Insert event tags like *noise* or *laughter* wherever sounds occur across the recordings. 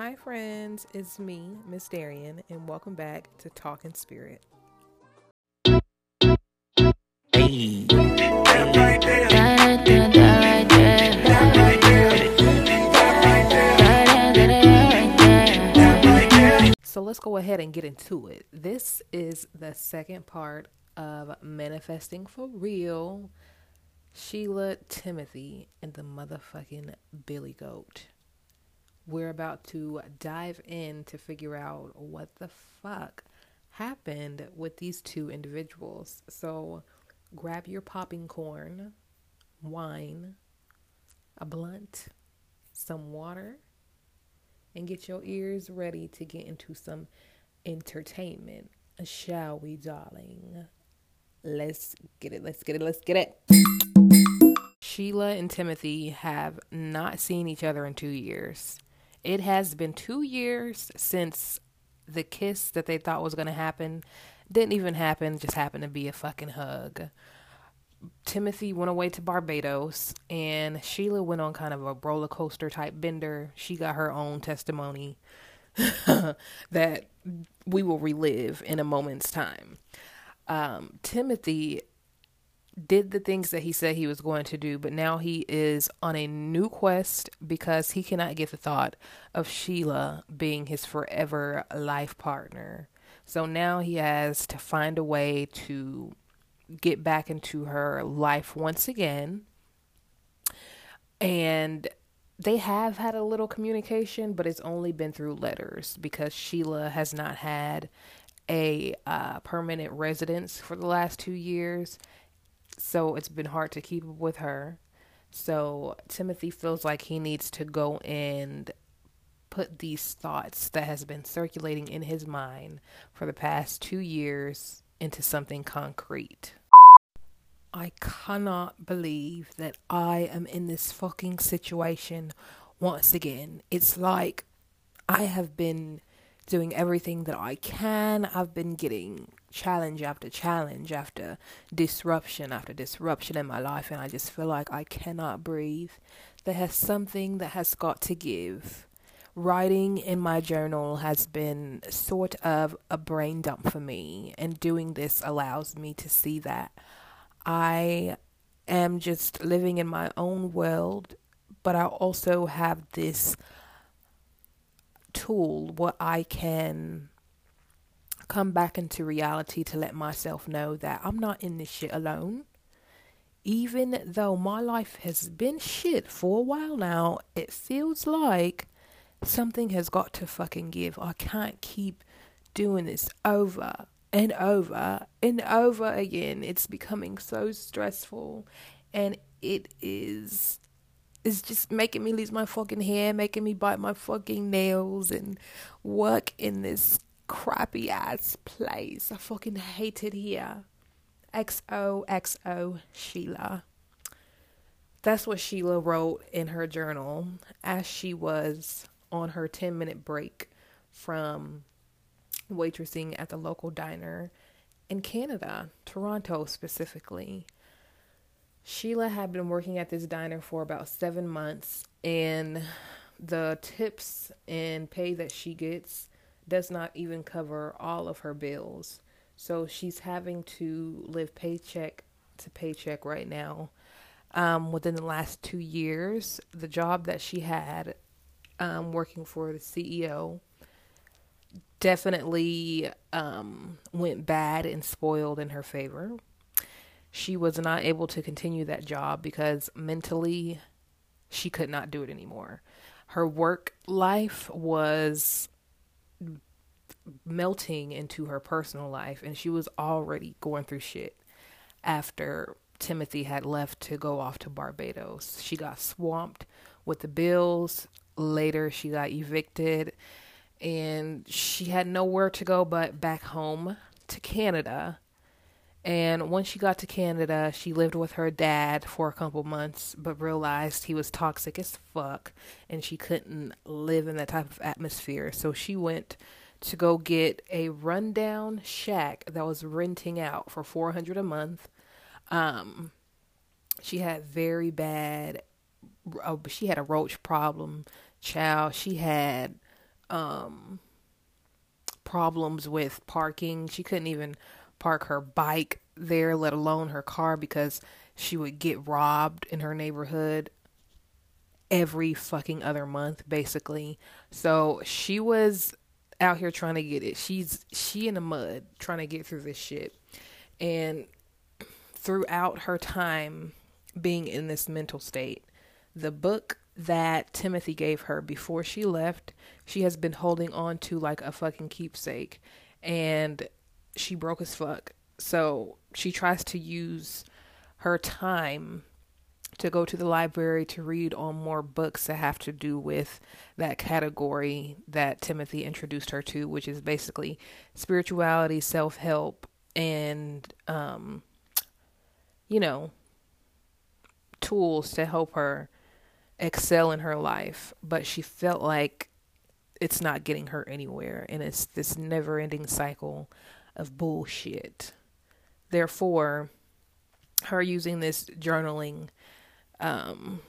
Hi, friends. It's me, Miss Darian, and welcome back to Talking Spirit. So let's go ahead and get into it. This is the second part of Manifesting for Real. Sheila Timothy and the motherfucking Billy Goat. We're about to dive in to figure out what the fuck happened with these two individuals. So grab your popping corn, wine, a blunt, some water, and get your ears ready to get into some entertainment. Shall we, darling? Let's get it, let's get it, let's get it. Sheila and Timothy have not seen each other in two years. It has been two years since the kiss that they thought was going to happen didn't even happen, just happened to be a fucking hug. Timothy went away to Barbados and Sheila went on kind of a roller coaster type bender. She got her own testimony *laughs* that we will relive in a moment's time. Um, Timothy did the things that he said he was going to do, but now he is on a new quest because he cannot get the thought of Sheila being his forever life partner. So now he has to find a way to get back into her life once again. And they have had a little communication, but it's only been through letters because Sheila has not had a uh, permanent residence for the last two years. So it's been hard to keep up with her. So Timothy feels like he needs to go and put these thoughts that has been circulating in his mind for the past two years into something concrete. I cannot believe that I am in this fucking situation once again. It's like I have been doing everything that I can. I've been getting challenge after challenge after disruption after disruption in my life, and I just feel like I cannot breathe. There has something that has got to give. Writing in my journal has been sort of a brain dump for me, and doing this allows me to see that I am just living in my own world, but I also have this tool where I can come back into reality to let myself know that I'm not in this shit alone. Even though my life has been shit for a while now, it feels like something has got to fucking give. I can't keep doing this over and over and over again. It's becoming so stressful and it is it's just making me lose my fucking hair, making me bite my fucking nails and work in this crappy ass place. I fucking hate it here. XOXO Sheila. That's what Sheila wrote in her journal as she was on her 10 minute break from waitressing at the local diner in Canada, Toronto specifically. Sheila had been working at this diner for about seven months, and the tips and pay that she gets does not even cover all of her bills. So she's having to live paycheck to paycheck right now. Um, within the last two years, the job that she had um, working for the CEO definitely um, went bad and spoiled in her favor. She was not able to continue that job because mentally she could not do it anymore. Her work life was melting into her personal life, and she was already going through shit after Timothy had left to go off to Barbados. She got swamped with the bills. Later, she got evicted and she had nowhere to go but back home to Canada. And once she got to Canada, she lived with her dad for a couple months, but realized he was toxic as fuck and she couldn't live in that type of atmosphere. So she went to go get a rundown shack that was renting out for 400 a month. Um she had very bad uh, she had a roach problem. Child, she had um problems with parking. She couldn't even park her bike there, let alone her car, because she would get robbed in her neighborhood every fucking other month, basically. So she was out here trying to get it. She's she in the mud trying to get through this shit. And throughout her time being in this mental state, the book that Timothy gave her before she left, she has been holding on to like a fucking keepsake. And she broke as fuck. So she tries to use her time to go to the library to read on more books that have to do with that category that Timothy introduced her to, which is basically spirituality, self help, and, um, you know, tools to help her excel in her life. But she felt like it's not getting her anywhere, and it's this never ending cycle of bullshit. Therefore, her using this journaling um,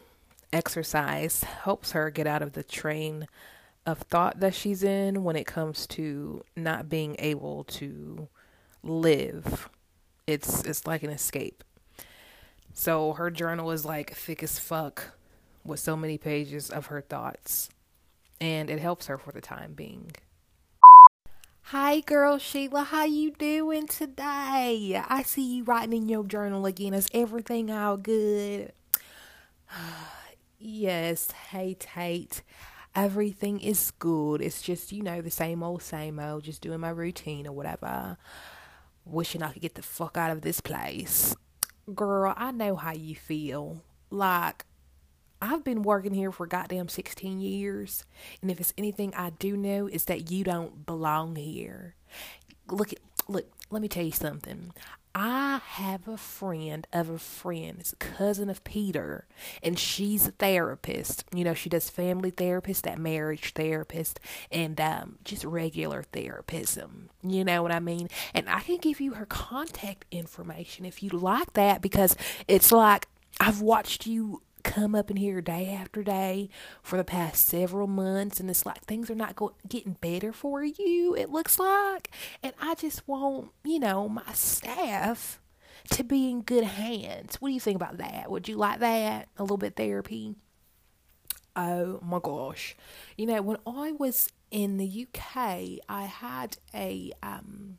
exercise helps her get out of the train of thought that she's in when it comes to not being able to live. It's it's like an escape. So her journal is like thick as fuck with so many pages of her thoughts. And it helps her for the time being. Hi girl Sheila, how you doing today? I see you writing in your journal again. Is everything all good? *gasps* yes, hey Tate. Everything is good. It's just, you know, the same old, same old, just doing my routine or whatever. Wishing I could get the fuck out of this place. Girl, I know how you feel. Like, I've been working here for goddamn 16 years. And if it's anything I do know, is that you don't belong here. Look, look, let me tell you something. I have a friend of a friend, it's a cousin of Peter, and she's a therapist. You know, she does family therapist, that marriage therapist, and um, just regular therapism. You know what I mean? And I can give you her contact information if you like that because it's like I've watched you come up in here day after day for the past several months and it's like things are not go- getting better for you it looks like. And i just want you know my staff to be in good hands. What do you think about that? Would you like that? A little bit therapy? Oh my gosh. You know when i was in the uk i had a um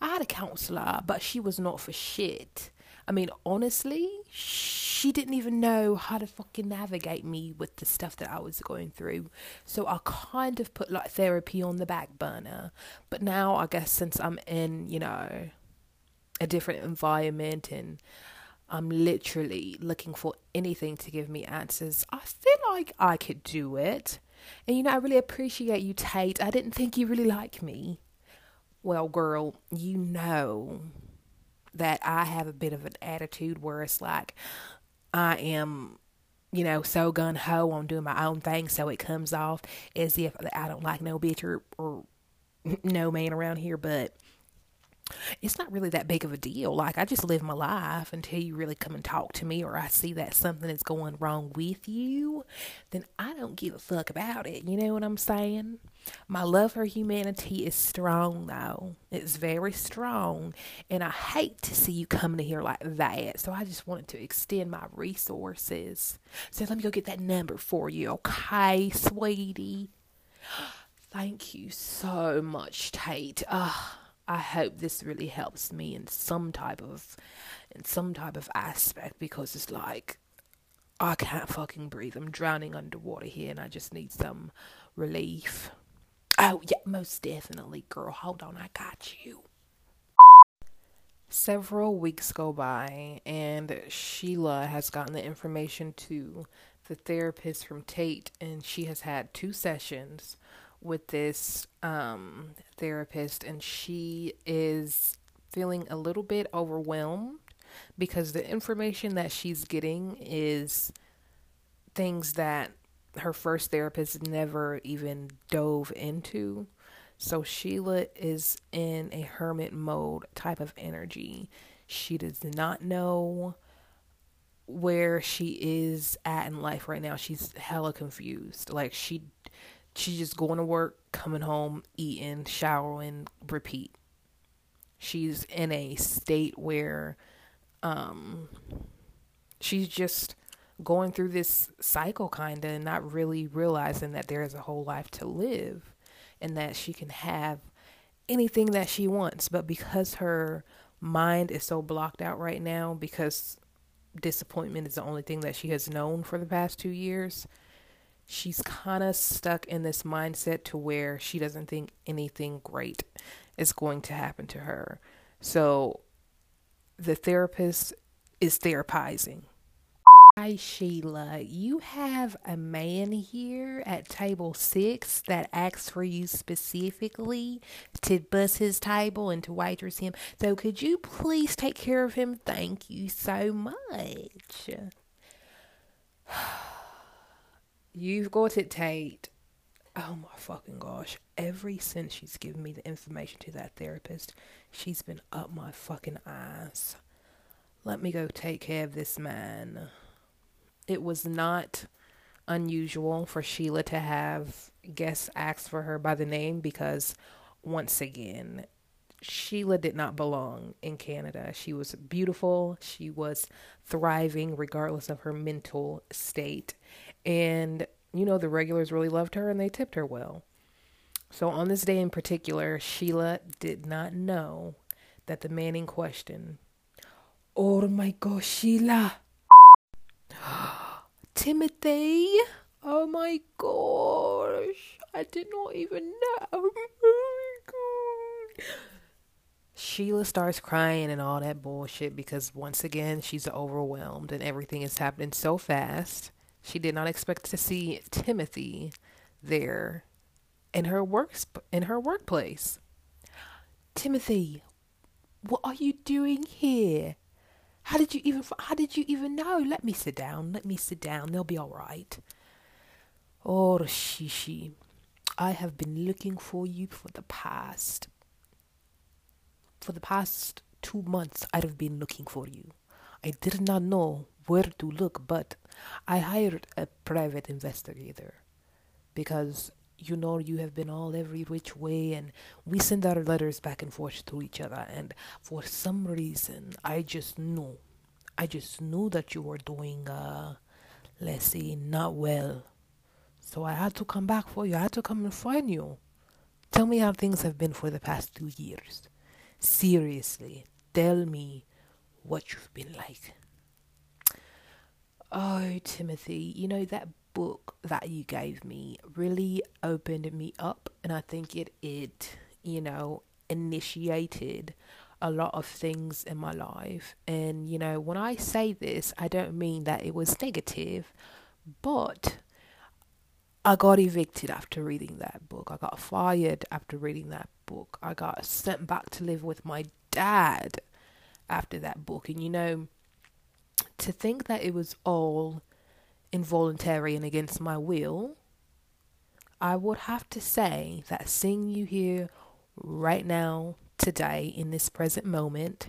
i had a counselor but she was not for shit I mean, honestly, she didn't even know how to fucking navigate me with the stuff that I was going through. So I kind of put like therapy on the back burner. But now, I guess, since I'm in, you know, a different environment and I'm literally looking for anything to give me answers, I feel like I could do it. And you know, I really appreciate you, Tate. I didn't think you really like me. Well, girl, you know that I have a bit of an attitude where it's like I am, you know, so gun ho on doing my own thing, so it comes off as if I don't like no bitch or, or *laughs* no man around here, but it's not really that big of a deal. Like I just live my life until you really come and talk to me or I see that something is going wrong with you, then I don't give a fuck about it. You know what I'm saying? My love for humanity is strong though. It's very strong. And I hate to see you coming to here like that. So I just wanted to extend my resources. So let me go get that number for you, okay, sweetie? *gasps* Thank you so much, Tate. Ah. I hope this really helps me in some type of in some type of aspect because it's like I can't fucking breathe. I'm drowning underwater here and I just need some relief. Oh, yeah, most definitely, girl. Hold on, I got you. Several weeks go by, and Sheila has gotten the information to the therapist from Tate, and she has had two sessions with this um, therapist, and she is feeling a little bit overwhelmed because the information that she's getting is things that her first therapist never even dove into. So Sheila is in a hermit mode type of energy. She does not know where she is at in life right now. She's hella confused. Like she She's just going to work, coming home, eating, showering, repeat. She's in a state where um, she's just going through this cycle kind of and not really realizing that there is a whole life to live and that she can have anything that she wants but because her mind is so blocked out right now because disappointment is the only thing that she has known for the past 2 years she's kind of stuck in this mindset to where she doesn't think anything great is going to happen to her so the therapist is therapizing Hi, Sheila. You have a man here at table six that asks for you specifically to bus his table and to waitress him. So, could you please take care of him? Thank you so much. *sighs* *sighs* *sighs* You've got it, Tate. Oh my fucking gosh. Every since she's given me the information to that therapist, she's been up my fucking ass. Let me go take care of this man it was not unusual for Sheila to have guests ask for her by the name because, once again, Sheila did not belong in Canada. She was beautiful. She was thriving regardless of her mental state. And, you know, the regulars really loved her and they tipped her well. So, on this day in particular, Sheila did not know that the man in question, oh my gosh, Sheila, *gasps* Timothy. Oh my gosh. I did not even know. Oh. Sheila starts crying and all that bullshit because once again she's overwhelmed and everything is happening so fast. She did not expect to see Timothy there in her works in her workplace. Timothy, what are you doing here? How did you even how did you even know? Let me sit down. Let me sit down. They'll be all right. Oh, Shishi, I have been looking for you for the past for the past 2 months. I have been looking for you. I did not know where to look, but I hired a private investigator because you know you have been all every which way and we send our letters back and forth to each other and for some reason i just knew i just knew that you were doing uh let's see not well. So i had to come back for you i had to come and find you. Tell me how things have been for the past two years. Seriously tell me what you've been like oh timothy you know that book that you gave me really opened me up and I think it it you know initiated a lot of things in my life and you know when I say this I don't mean that it was negative but I got evicted after reading that book. I got fired after reading that book. I got sent back to live with my dad after that book. And you know, to think that it was all involuntary and against my will, I would have to say that seeing you here right now, today, in this present moment,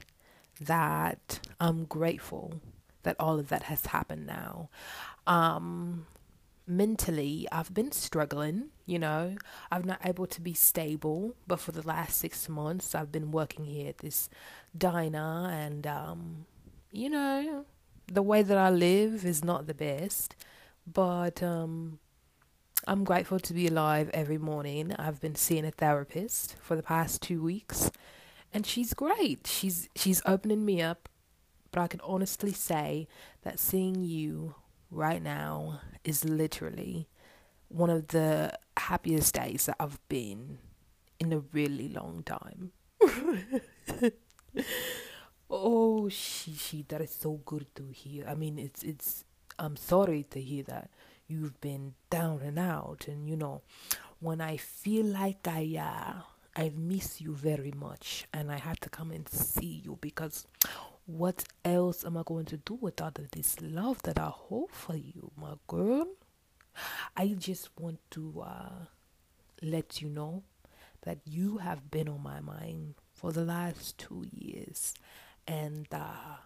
that I'm grateful that all of that has happened now. Um, mentally, I've been struggling, you know, I'm not able to be stable, but for the last six months, I've been working here at this diner and, um, you know, the way that I live is not the best, but um, I'm grateful to be alive every morning. I've been seeing a therapist for the past two weeks, and she's great. She's she's opening me up, but I can honestly say that seeing you right now is literally one of the happiest days that I've been in a really long time. *laughs* Oh, she, she, that is so good to hear. I mean, it's, it's, I'm sorry to hear that you've been down and out. And, you know, when I feel like I, uh, I miss you very much and I had to come and see you because what else am I going to do with all of this love that I hold for you, my girl? I just want to uh, let you know that you have been on my mind for the last two years and uh,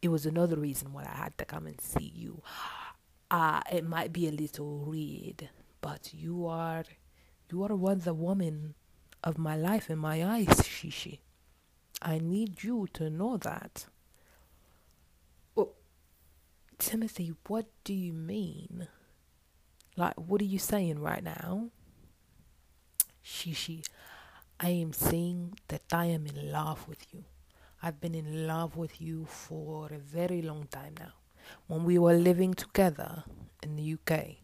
it was another reason why I had to come and see you. Uh, it might be a little weird, but you are, you are one the woman of my life in my eyes, *laughs* Shishi. I need you to know that. Oh, Timothy, what do you mean? Like, what are you saying right now? Shishi, I am saying that I am in love with you. I've been in love with you for a very long time now. When we were living together in the UK,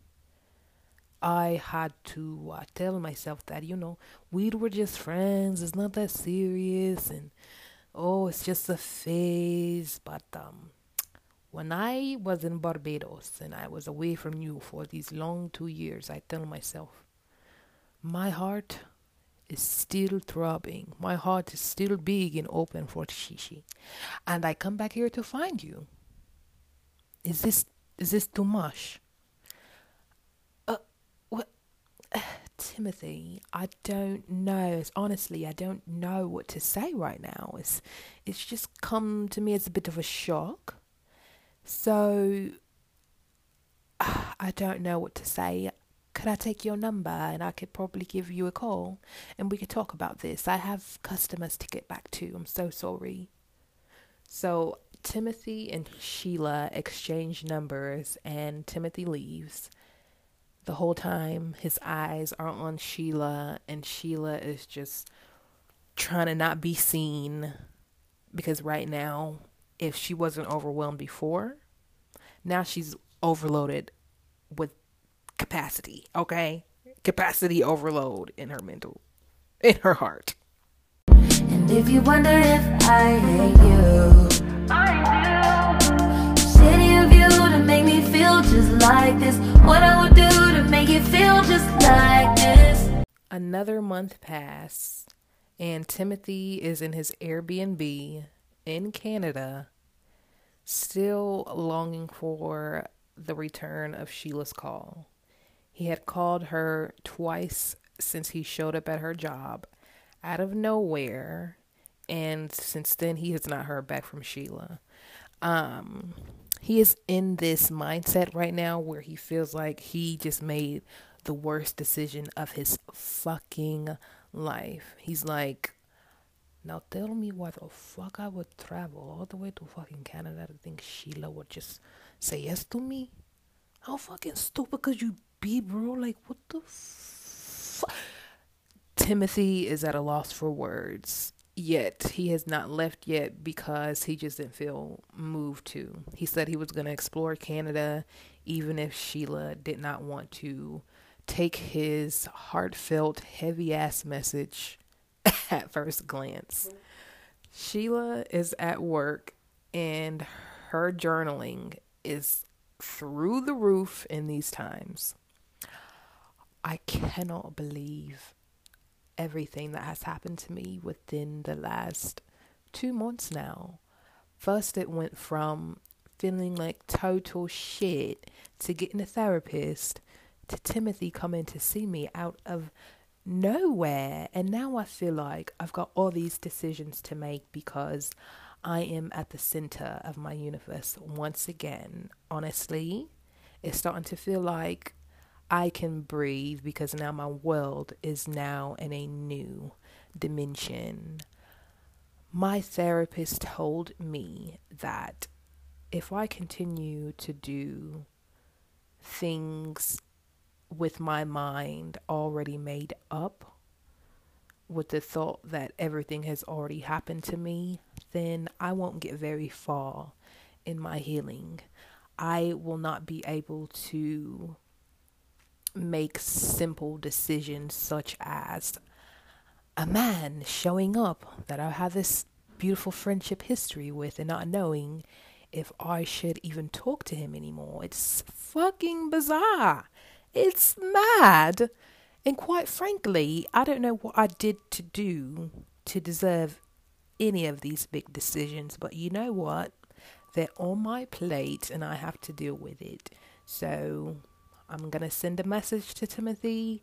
I had to uh, tell myself that, you know, we were just friends, it's not that serious, and oh, it's just a phase. But um, when I was in Barbados and I was away from you for these long two years, I tell myself, my heart is still throbbing. My heart is still big and open for Shishi. And I come back here to find you. Is this is this too much? Uh what *sighs* Timothy, I don't know. It's, honestly, I don't know what to say right now. It's it's just come to me as a bit of a shock. So *sighs* I don't know what to say could I take your number and I could probably give you a call and we could talk about this? I have customers to get back to. I'm so sorry. So Timothy and Sheila exchange numbers and Timothy leaves. The whole time his eyes are on Sheila and Sheila is just trying to not be seen because right now if she wasn't overwhelmed before, now she's overloaded with capacity, okay? Capacity overload in her mental, in her heart. And if you wonder if I hate you, I do. Shitty of you to make me feel just like this. What I would do to make you feel just like this. Another month passed, and Timothy is in his Airbnb in Canada, still longing for the return of Sheila's call. He had called her twice since he showed up at her job out of nowhere. And since then, he has not heard back from Sheila. Um, he is in this mindset right now where he feels like he just made the worst decision of his fucking life. He's like, now tell me why the fuck I would travel all the way to fucking Canada to think Sheila would just say yes to me? How fucking stupid could you be, bro? Like, what the fuck? Timothy is at a loss for words. Yet he has not left yet because he just didn't feel moved to. He said he was going to explore Canada even if Sheila did not want to take his heartfelt, heavy ass message *laughs* at first glance. Sheila is at work and her journaling is through the roof in these times. I cannot believe everything that has happened to me within the last two months now. First, it went from feeling like total shit to getting a therapist to Timothy coming to see me out of nowhere. And now I feel like I've got all these decisions to make because I am at the center of my universe once again. Honestly, it's starting to feel like I can breathe because now my world is now in a new dimension. My therapist told me that if I continue to do things with my mind already made up, with the thought that everything has already happened to me, then I won't get very far in my healing. I will not be able to make simple decisions such as a man showing up that I have this beautiful friendship history with and not knowing if I should even talk to him anymore. It's fucking bizarre. It's mad. And quite frankly, I don't know what I did to do to deserve any of these big decisions, but you know what? They're on my plate and I have to deal with it. So I'm going to send a message to Timothy,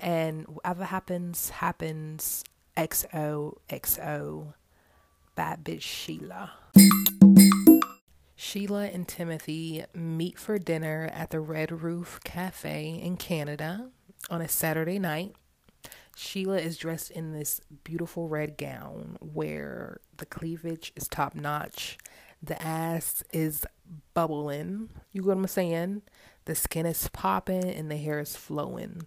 and whatever happens, happens. XOXO, bad bitch Sheila. Sheila and Timothy meet for dinner at the Red Roof Cafe in Canada on a Saturday night. Sheila is dressed in this beautiful red gown where the cleavage is top notch, the ass is bubbling. You get what I'm saying? The skin is popping and the hair is flowing.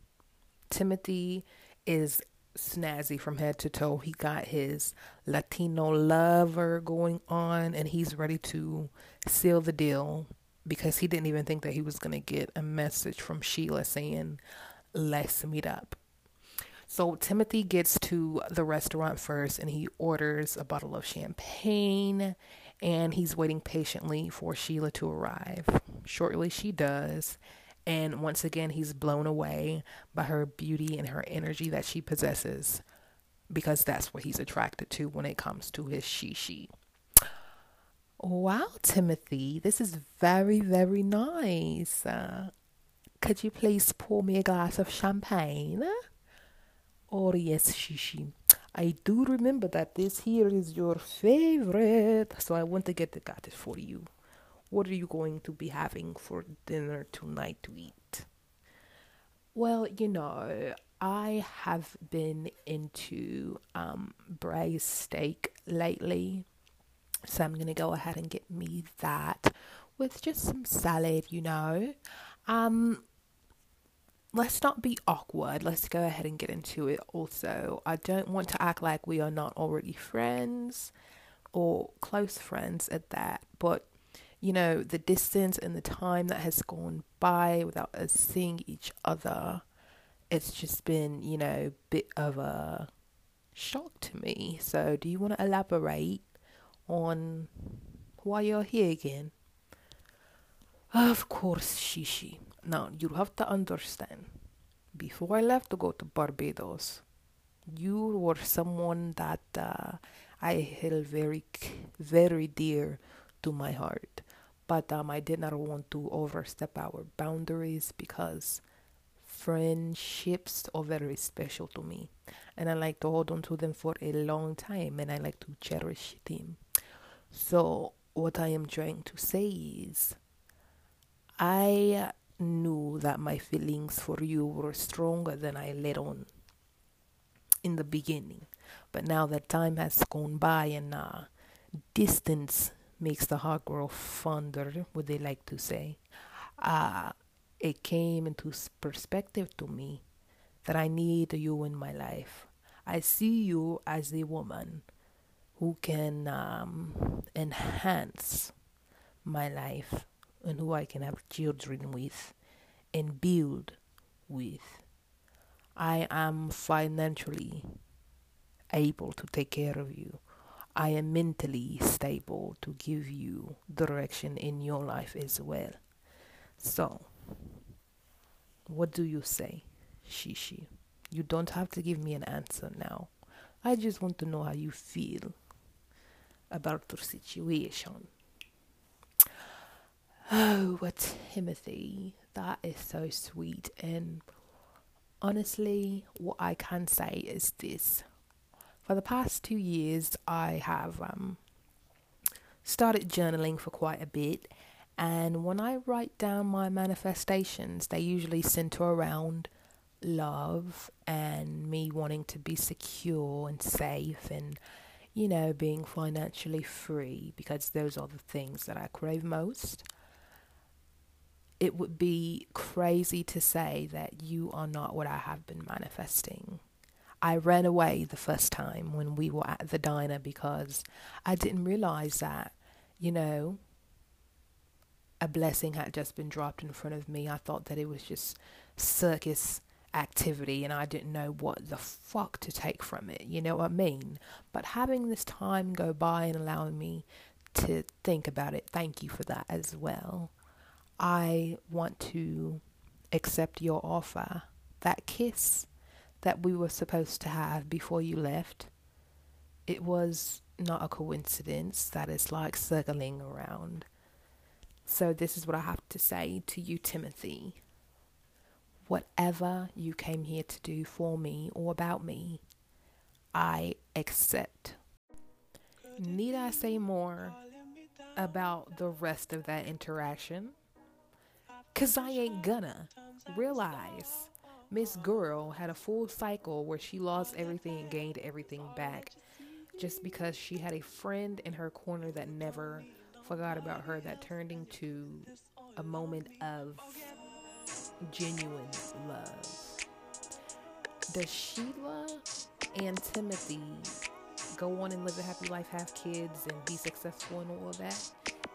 Timothy is snazzy from head to toe. He got his Latino lover going on and he's ready to seal the deal because he didn't even think that he was going to get a message from Sheila saying, let's meet up. So Timothy gets to the restaurant first and he orders a bottle of champagne and he's waiting patiently for Sheila to arrive. Shortly, she does. And once again, he's blown away by her beauty and her energy that she possesses because that's what he's attracted to when it comes to his shishi. Wow, Timothy, this is very, very nice. Uh, could you please pour me a glass of champagne? Oh, yes, Shishi. I do remember that this here is your favorite, so I want to get the got it for you. What are you going to be having for dinner tonight to eat? Well, you know, I have been into um, braised steak lately, so I'm gonna go ahead and get me that with just some salad, you know. Um, let's not be awkward. Let's go ahead and get into it. Also, I don't want to act like we are not already friends or close friends at that, but you know, the distance and the time that has gone by without us seeing each other, it's just been, you know, bit of a shock to me. So, do you want to elaborate on why you're here again? Of course, Shishi. Now, you have to understand, before I left to go to Barbados, you were someone that uh, I held very, very dear to my heart. But um, I did not want to overstep our boundaries because friendships are very special to me. And I like to hold on to them for a long time and I like to cherish them. So, what I am trying to say is, I knew that my feelings for you were stronger than I let on in the beginning. But now that time has gone by and uh, distance makes the heart grow fonder, would they like to say, uh, it came into perspective to me that I need you in my life. I see you as a woman who can um, enhance my life and who I can have children with and build with. I am financially able to take care of you. I am mentally stable to give you direction in your life as well. So, what do you say, Shishi? You don't have to give me an answer now. I just want to know how you feel about your situation. Oh, what Timothy. That is so sweet. And honestly, what I can say is this. For the past two years, I have um, started journaling for quite a bit. And when I write down my manifestations, they usually center around love and me wanting to be secure and safe and, you know, being financially free because those are the things that I crave most it would be crazy to say that you are not what I have been manifesting. I ran away the first time when we were at the diner because I didn't realize that, you know, a blessing had just been dropped in front of me. I thought that it was just circus activity and I didn't know what the fuck to take from it. You know what I mean? But having this time go by and allowing me to think about it, thank you for that as well. I want to accept your offer. That kiss that we were supposed to have before you left, it was not a coincidence that is like circling around. So, this is what I have to say to you, Timothy. Whatever you came here to do for me or about me, I accept. Need I say more? about the rest of that interaction. Cause I ain't gonna realize Miss Girl had a full cycle where she lost everything and gained everything back just because she had a friend in her corner that never forgot about her, that turned into a moment of genuine love. Does Sheila and Timothy go on and live a happy life, have kids, and be successful and all of that?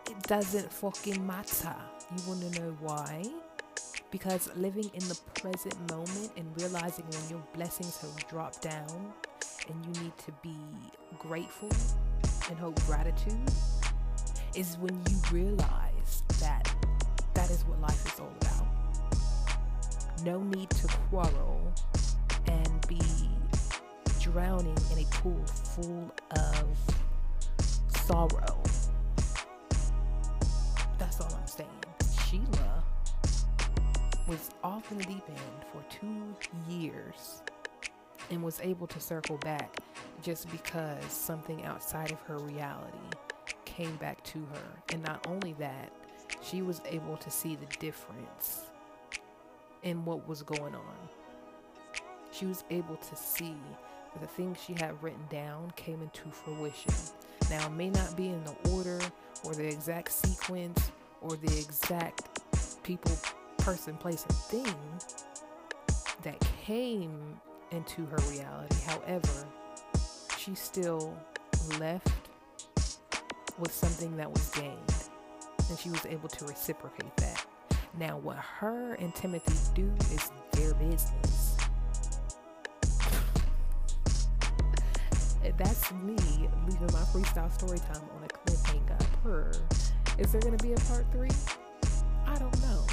It doesn't fucking matter. You want to know why? Because living in the present moment and realizing when your blessings have dropped down and you need to be grateful and hold gratitude is when you realize that that is what life is all about. No need to quarrel and be drowning in a pool full of sorrow. That's all I'm saying. Was off in the deep end for two years and was able to circle back just because something outside of her reality came back to her. And not only that, she was able to see the difference in what was going on. She was able to see that the things she had written down came into fruition. Now, it may not be in the order or the exact sequence or the exact people, person, place, and thing that came into her reality. However, she still left with something that was gained, and she was able to reciprocate that. Now, what her and Timothy do is their business. That's me leaving my freestyle story time on a cliffhanger. Per, is there gonna be a part three? I don't know.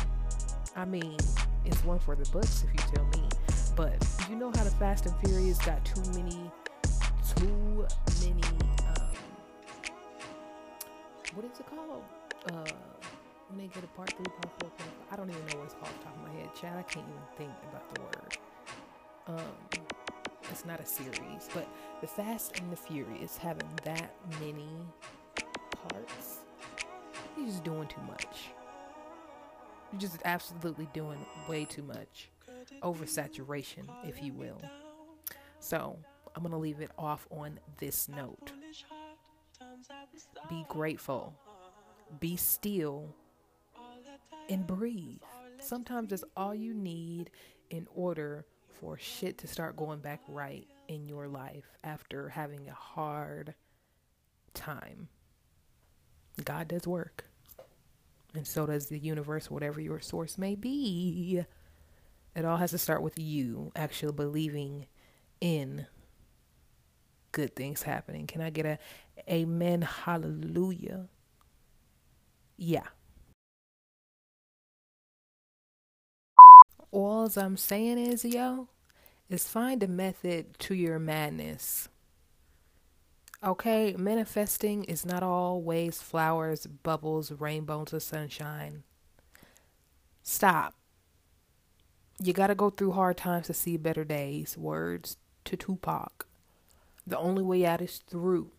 I mean, it's one for the books if you tell me. But you know how the Fast and Furious got too many, too many. Um, what is it called? Uh, when they get a part three, part four, part five. I don't even know what it's called off the top of my head. Chad, I can't even think about the word. Um, it's not a series, but the Fast and the Furious having that many parts, he's just doing too much. You're just absolutely doing way too much oversaturation, if you will. So I'm going to leave it off on this note. Be grateful, be still, and breathe. Sometimes that's all you need in order for shit to start going back right in your life after having a hard time. God does work. And so does the universe, whatever your source may be. It all has to start with you actually believing in good things happening. Can I get a amen? Hallelujah. Yeah. All I'm saying is, yo, is find a method to your madness. Okay, manifesting is not always flowers, bubbles, rainbows, or sunshine. Stop. You got to go through hard times to see better days. Words to Tupac. The only way out is through.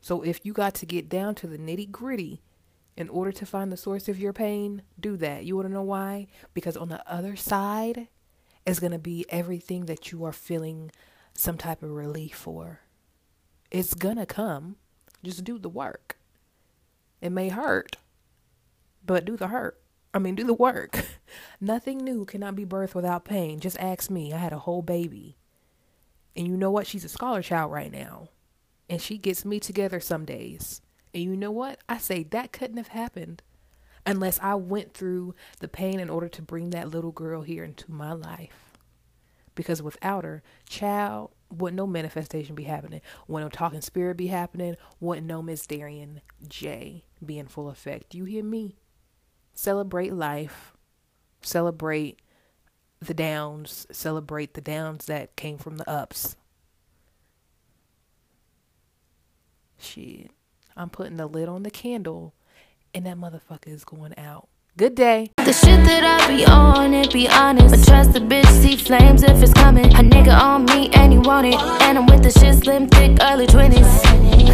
So if you got to get down to the nitty gritty in order to find the source of your pain, do that. You want to know why? Because on the other side is to be everything that you are feeling some type of relief for. It's to come. Just do the work. It may hurt, but do the hurt. I mean, do the work. *laughs* Nothing new cannot be birthed without pain. Just ask me. I had a whole baby. And you know what? She's a scholar child right now. And she gets me together some days. And you know what? I say that couldn't have happened unless I went through the pain in order to bring that little girl here into my life. Because without her, child, wouldn't no manifestation be happening. Wouldn't no talking spirit be happening. Wouldn't no Miss Darian J be in full effect. You hear me? celebrate life, celebrate the downs, celebrate the downs that came from the ups. Shit, I'm putting the lid on the candle and that motherfucker is going out. Good day. The shit that I be on, it be honest. But trust the bitch, see flames if it's coming. A nigga on me and he want it. And I'm with the shit slim, thick, early 20s.